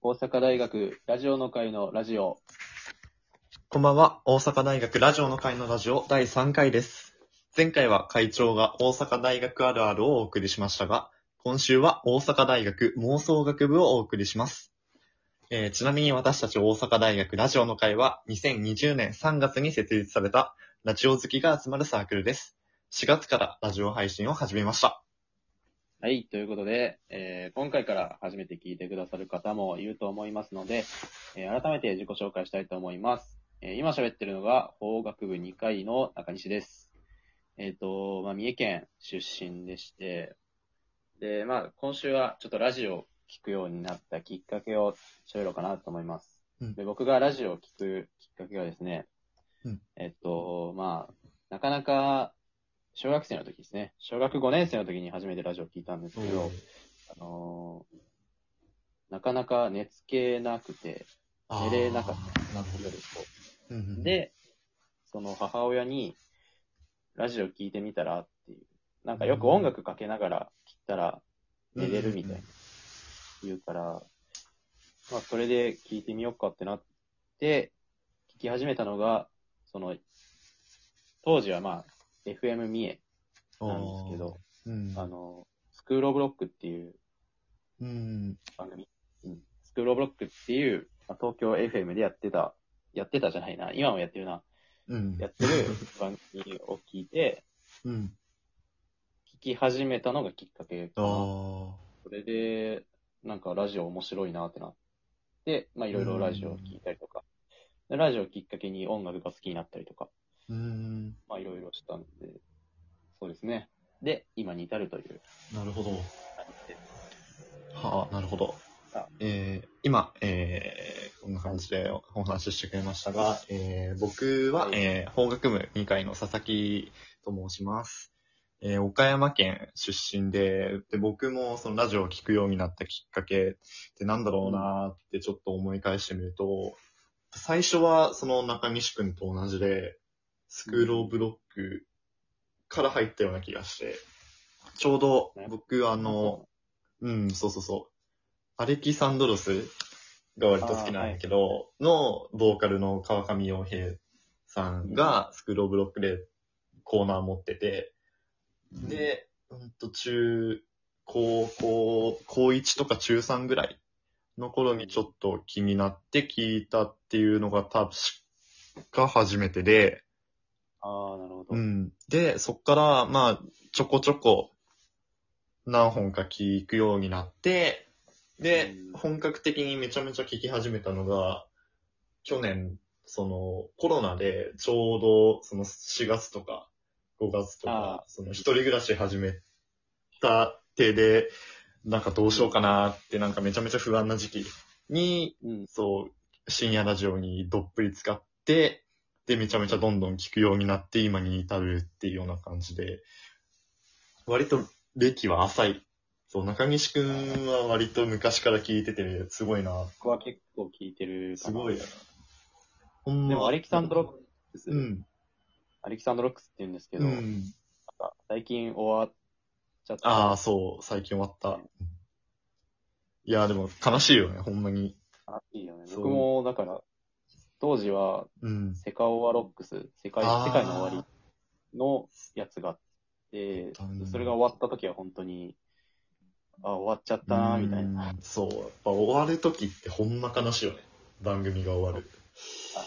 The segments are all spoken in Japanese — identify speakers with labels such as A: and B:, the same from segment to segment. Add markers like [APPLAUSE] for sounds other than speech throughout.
A: 大阪大学ラジオの会のラジオ。
B: こんばんは。大阪大学ラジオの会のラジオ第3回です。前回は会長が大阪大学あるあるをお送りしましたが、今週は大阪大学妄想学部をお送りします。えーちなみに私たち大阪大学ラジオの会は2020年3月に設立されたラジオ好きが集まるサークルです。4月からラジオ配信を始めました。
A: はい、ということで、えー今回から初めて聞いてくださる方もいると思いますので、えー改めて自己紹介したいと思います。えー今喋ってるのが法学部2回の中西です。えっ、と、まあ、三重県出身でして、で、まあ、今週はちょっとラジオを聞くようになったきっかけを喋ろうかなと思います。
B: うん
A: で僕がラジオを聞くきっかけはですね、
B: うん
A: えっと、まあ、なかなか小学生の時ですね。小学5年生の時に初めてラジオを聞いたんですけど、あのーなかなか寝つけなくて、寝れなかった
B: なるほど
A: 夜。こ
B: うんうん
A: うで、その母親に、ラジオ聞いてみたらっていう。なんかよく音楽かけながら聞いたら寝れるみたいな言うから、まあそれで聞いてみようかってなって、聞き始めたのが、その、当時はまあ、FM 三重なんですけど、
B: うん。
A: あの、スクールオブロックっていう
B: うん。
A: 番組、うん、スクールオブロックっていう、まあ、東京 FM でやってた、やってたじゃないな、今もやってるな、
B: うん。
A: やってる番組を聞いて、
B: うん。
A: 聞き始めたのがきっかけかな。
B: ああ。
A: それで、なんかラジオ面白いなってなって、まあいろいろラジオを聞いたりとか、でラジオをきっかけに音楽が好きになったりとか、
B: うん。
A: まあいろいろしたんで、そうですね。で、今に至るという
B: なるほど。
A: 感じで。
B: はあ、なるほど
A: あ。
B: えー、今、えー、こんな感じでお話ししてくれましたが、えー、僕は、
A: はい
B: えー、法学部2階の佐々木と申します。えー、岡山県出身で、で、僕もそのラジオを聞くようになったきっかけってなんだろうなーってちょっと思い返してみると、最初はその中西くんと同じで、スクールオブロックから入ったような気がして、ちょうど僕あの、うん、そうそうそう。アレキサンドロスが割と好きなんやけど、のボーカルの川上洋平さんがスクールオブロックでコーナー持ってて、で、うんと中、高校、高1とか中3ぐらいの頃にちょっと気になって聞いたっていうのが確か初めてで、
A: ああ、なるほど。
B: うん。で、そっから、まあ、ちょこちょこ、何本か聞くようになって、で
A: うん、
B: 本格的にめちゃめちゃ聞き始めたのが、去年、その、コロナで、ちょうど、その4月とか、5月と
A: あ
B: か、その一人暮らし始めた手で、なんかどうしようかなって、なんかめちゃめちゃ不安な時期に、
A: うん。
B: そう、深夜ラジオにどっぷり使って、で、めちゃめちゃどんどん聞くようになって、今に至るっていうような感じで、割と歴は浅い。そう、中西くんは割と昔から聞いてて、すごいな。
A: 僕は結構聞いてる。
B: すごいな。ほんま。
A: でも、アレキサンドロックス、
B: うん。
A: アレキサンドロックスって言うんですけど、
B: うん。
A: か最近終わっちゃった。
B: ああ、そう、最近終わった。いや、でも悲しいよね、ほんまに。
A: 悲しいよね。僕も、だから、当時は、
B: うん。
A: セカオワロックス、世界、
B: あー
A: 世界の終わりのやつがあって
B: うん、
A: それが終わった時は本当に、あ、終わっちゃったな、みたいな。あ、
B: うんそう、やっぱ終わる時ってほんま悲しいよね。番組が終わる。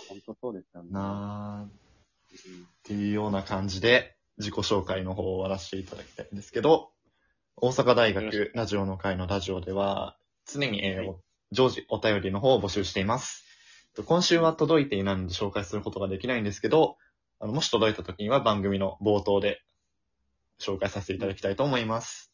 A: 本当そうですよね。
B: なーっ
A: うん
B: ていうような感じで、自己紹介の方を終わらせていただきたいんですけど、大阪大
A: よろし
B: 学ラジオの会のラジオでは、常に、えー
A: はい
B: 常時お便りの方を募集しています。と今週は届いていないので紹介することができないんですけど、あのもし届いた時には番組の冒頭で紹介させていただきたいと思います。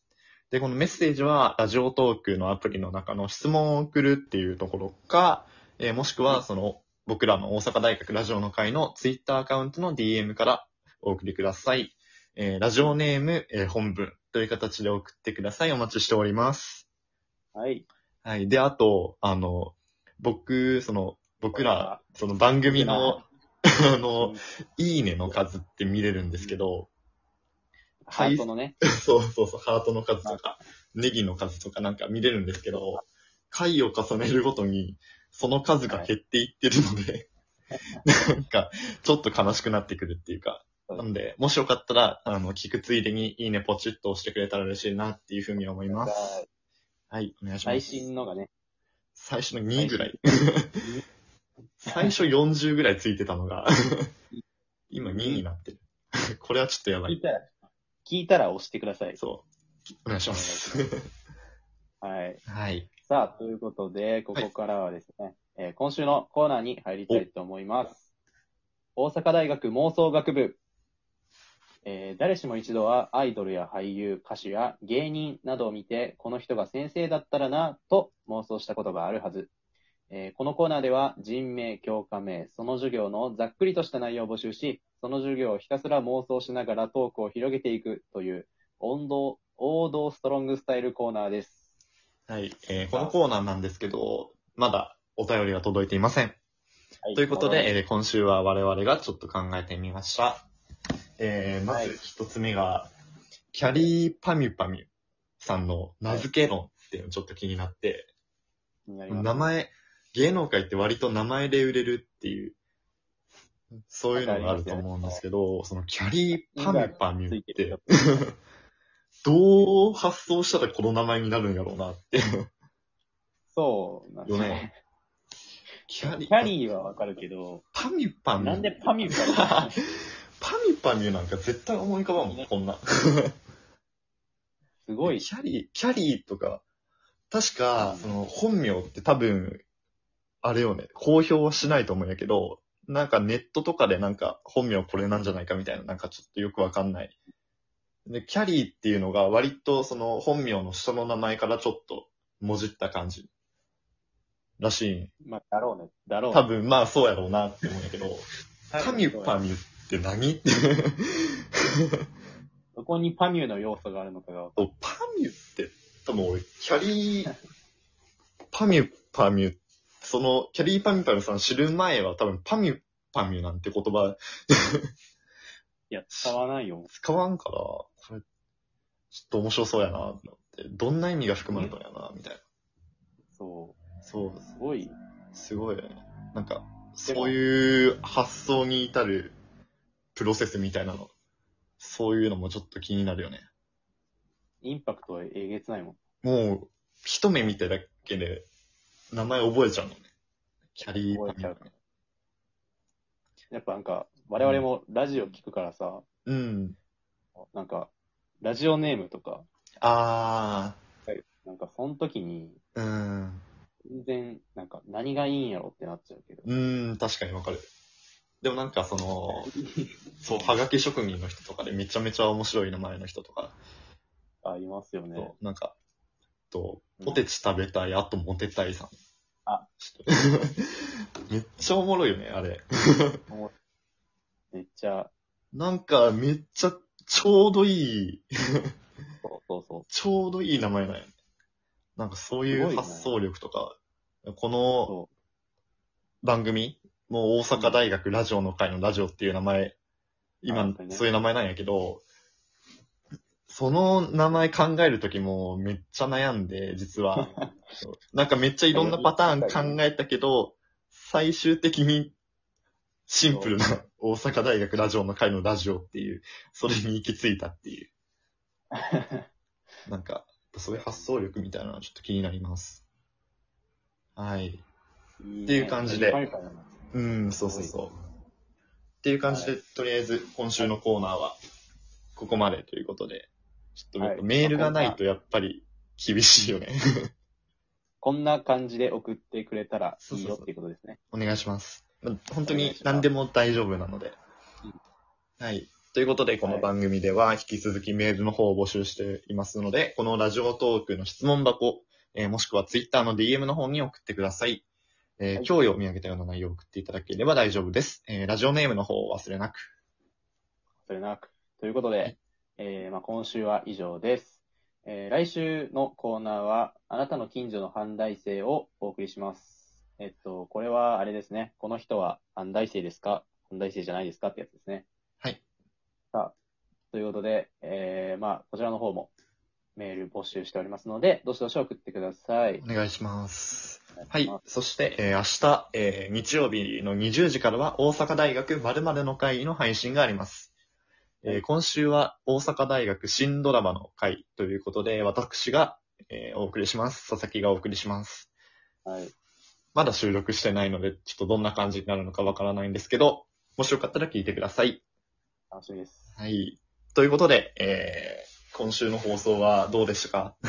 B: で、このメッセージは、ラジオトークのアプリの中の質問を送るっていうところか、えーもしくは、その、僕らの大阪大学ラジオの会のツイッターアカウントの DM からお送りください。えーラジオネーム、えー本文という形で送ってください。お待ちしております。
A: はい。
B: はい。で、あと、あの、僕、その、僕ら、その番組の、[LAUGHS] あの、いいねの数って見れるんですけど、
A: ハートのね、[LAUGHS]
B: そうそうそう、ハートの数とか、ネギの数とかなんか見れるんですけど、回を重ねるごとに、その数が減っていってるので、なんか、ちょっと悲しくなってくるっていうか、なんで、もしよかったら、あの、聞くついでにいいねポチッと押してくれたら嬉しいなっていうふうに思います。はい、お願いします。
A: 最新のがね、
B: 最初の2ぐらい。最初40ぐらいついてたのが、今2になってる。これはちょっとやばい。
A: 聞いたら、聞いたら押してください。
B: そう。お願いします。
A: はい。
B: はい。
A: さあ、ということで、ここからはですね、えー今週のコーナーに入りたいと思います。大阪大学妄想学部。えー誰しも一度はアイドルや俳優、歌手や芸人などを見て、この人が先生だったらな、と妄想したことがあるはず。えーこのコーナーでは人名、教科名、その授業のざっくりとした内容を募集し、その授業をひたすら妄想しながらトークを広げていくという、王道、王道ストロングスタイルコーナーです。
B: はい。えーこのコーナーなんですけど、まだお便りが届いていません。
A: は
B: ということで、えー今週は我々がちょっと考えてみました。えーまず一つ目が、キャリーパミュパミュさんの名付け論っていうのちょっと気になって、
A: 気になります
B: 名前、芸能界って割と名前で売れるっていう、そういうのがあると思うんですけど、そのキャリーパミュパミュってどう発想したらこの名前になるんやろうなって。
A: そうなんです
B: よね。キャ
A: キャリーはわかるけど、
B: パミュパミュ。
A: なんでパミュパ
B: パミュパミュなんか絶対思い浮かばんもん、こんな。
A: すごい。
B: キャリー、キャリーとか、確か、その、本名って多分、あれよね、公表はしないと思うんやけど、なんかネットとかでなんか本名これなんじゃないかみたいな、なんかちょっとよくわかんない。で、キャリーっていうのが割とその本名の下の名前からちょっともじった感じ。らしい。
A: まあ、だろうね。だろう、
B: 多分、まあそうやろうなって思うんやけど、パミュパミュって何？って。
A: どこにパミュの要素があるのかが。
B: パミュって、多分俺、キャリー、パミュパミュ、その、キャリーパミュパミュさん知る前は多分パミュパミュなんて言葉 [LAUGHS]
A: いや、使わないよ。
B: 使わんから、これ、ちょっと面白そうやなってどんな意味が含まれたんやな、みたいな。
A: そ
B: そう
A: う。、すごい。
B: すごいよね。なんか、そういう発想に至るプロセスみたいなの、そういうのもちょっと気になるよね。
A: インパクトはえげつないもん。
B: もう、一目見てだけで、名前覚えちゃうのね。キャリーパミュパミュ。
A: やっぱなんか、我々もラジオ聞くからさ、
B: うん。
A: なんか、ラジオネームとか、
B: あ
A: なんかその時に、
B: ー、うん。
A: 全然、なんか何がいいんやろってなっちゃうけど。
B: うん、確かにわかる。でもなんかその、[LAUGHS] そう、はがき職人の人とかでめちゃめちゃ面白い名前の人とか、
A: ありますよね。
B: そうなんか、と、ポテチ食べたい、あとモテたいさん。
A: あ、
B: ちょっと [LAUGHS] めっちゃおもろいよね、あれ。[LAUGHS]
A: めっちゃ、
B: なんか、めっちゃ、ちょうどいい、
A: そうそうそう。[LAUGHS]
B: ちょうどいい名前なんよね。なんかそういう発想力とか、この
A: そ
B: 番組、もう大阪大学ラジオの会のラジオっていう名前、今、そういう名前なんやけど、その名前考えるときもめっちゃ悩んで、実は。[LAUGHS] なんかめっちゃいろんなパターン考えたけど、最終的にシンプルな大阪大学ラジオの会のラジオっていう、それに行き着いたっていう。[LAUGHS] なんか、そういう発想力みたいなのはちょっと気になります。はい。
A: う。いいね
B: っていう感じでうん、そうそうそう。っていう感じで、とりあえず今週のコーナーは、ここまでということで、ちょっとメールがないとやっぱり厳しいよね。
A: こんな感じで送ってくれたらいいよっていうことですね。
B: お願いします。ま本当に何でも大丈夫なので
A: うん。
B: はい。ということで、この番組では引き続きメールの方を募集していますので、このラジオトークの質問箱、えーもしくはツイッターの DM の方に送ってください。えー
A: はい
B: 今日読み上げたような内容を送っていただければ大丈夫です。えーラジオネームの方を忘れなく。
A: それなく。ということで、えーまあ、今週は以上です。えー来週のコーナーは、あなたの近所の阪大生をお送りします。えっと、これはあれですね。この人は阪大生ですか？阪大生じゃないですかってやつですね。
B: はい。
A: さあ、ということで、えーまあ、こちらの方も、メール募集しておりますので、どしどし送ってください。
B: お願いします。はい。そして、えー明日、えー日曜日の20時からは大阪大学〇〇の会の配信があります。えー
A: はい
B: 今週は大阪大学新ドラマの会ということで、私が、えーお送りします。佐々木がお送りします。
A: すはい。
B: まだ収録してないので、ちょっとどんな感じになるのかわからないんですけど、もしよかったら聞いてください。
A: 楽しみです。
B: はい。ということで、えー今週の放送はどうでしたか？[LAUGHS]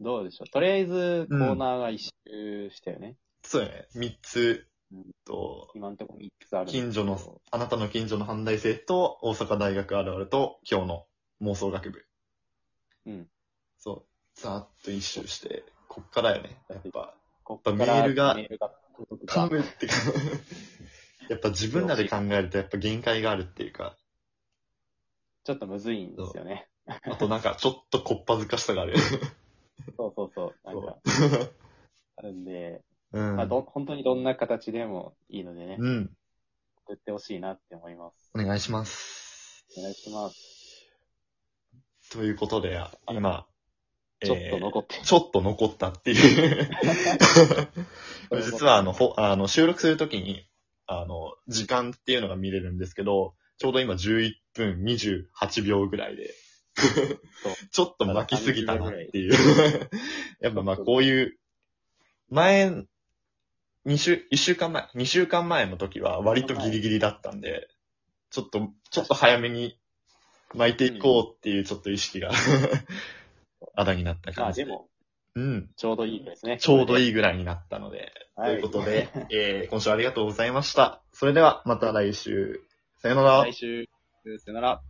A: どうでしょう。とりあえず、コーナーが一周したよね。
B: そうやね。3つ
A: うん
B: と、
A: 今のところ3つある
B: 近所の、あなたの近所の阪大生と、大阪大学あるあると、今日の妄想学部。
A: うん。
B: そう。ざーっと一周して、こっからやね。やっぱ、
A: こ
B: やっぱメールが
A: メールが届くか。
B: 噛むってか、[LAUGHS] やっぱ自分らで考えるとやっぱ限界があるっていうか、
A: ちょっとむずいんですよね。
B: あとなんかちょっとこっぱずかしさがある。[LAUGHS]
A: そうそうそう。なん
B: そ
A: か、あるんで、
B: うん。
A: まあ、ど、本当にどんな形でもいいのでね、
B: うん。
A: 送ってほしいなって思います。
B: お願いします。
A: お願いします。
B: ということで、今、
A: ちょっと残って
B: えーちょっと残ったっていう。[LAUGHS] 実はあの、ほあの、収録するときに、あの、時間っていうのが見れるんですけど、ちょうど今11分28秒ぐらいで、[LAUGHS] ちょっと巻きすぎたなっていう。[LAUGHS] やっぱまあこういう、前、2週、1週間前、2週間前の時は割とギリギリだったんで、ちょっと、ちょっと早めに巻いていこうっていうちょっと意識が、[LAUGHS] あだになった
A: ま
B: 感じ
A: あでも、
B: うん。
A: ちょうどいいですね。
B: ちょうど
A: い。
B: いいぐらいになったので、
A: はい
B: ということで、えー今週ありがとうございました。それではまた来週。さよなら。
A: 来週、さよなら。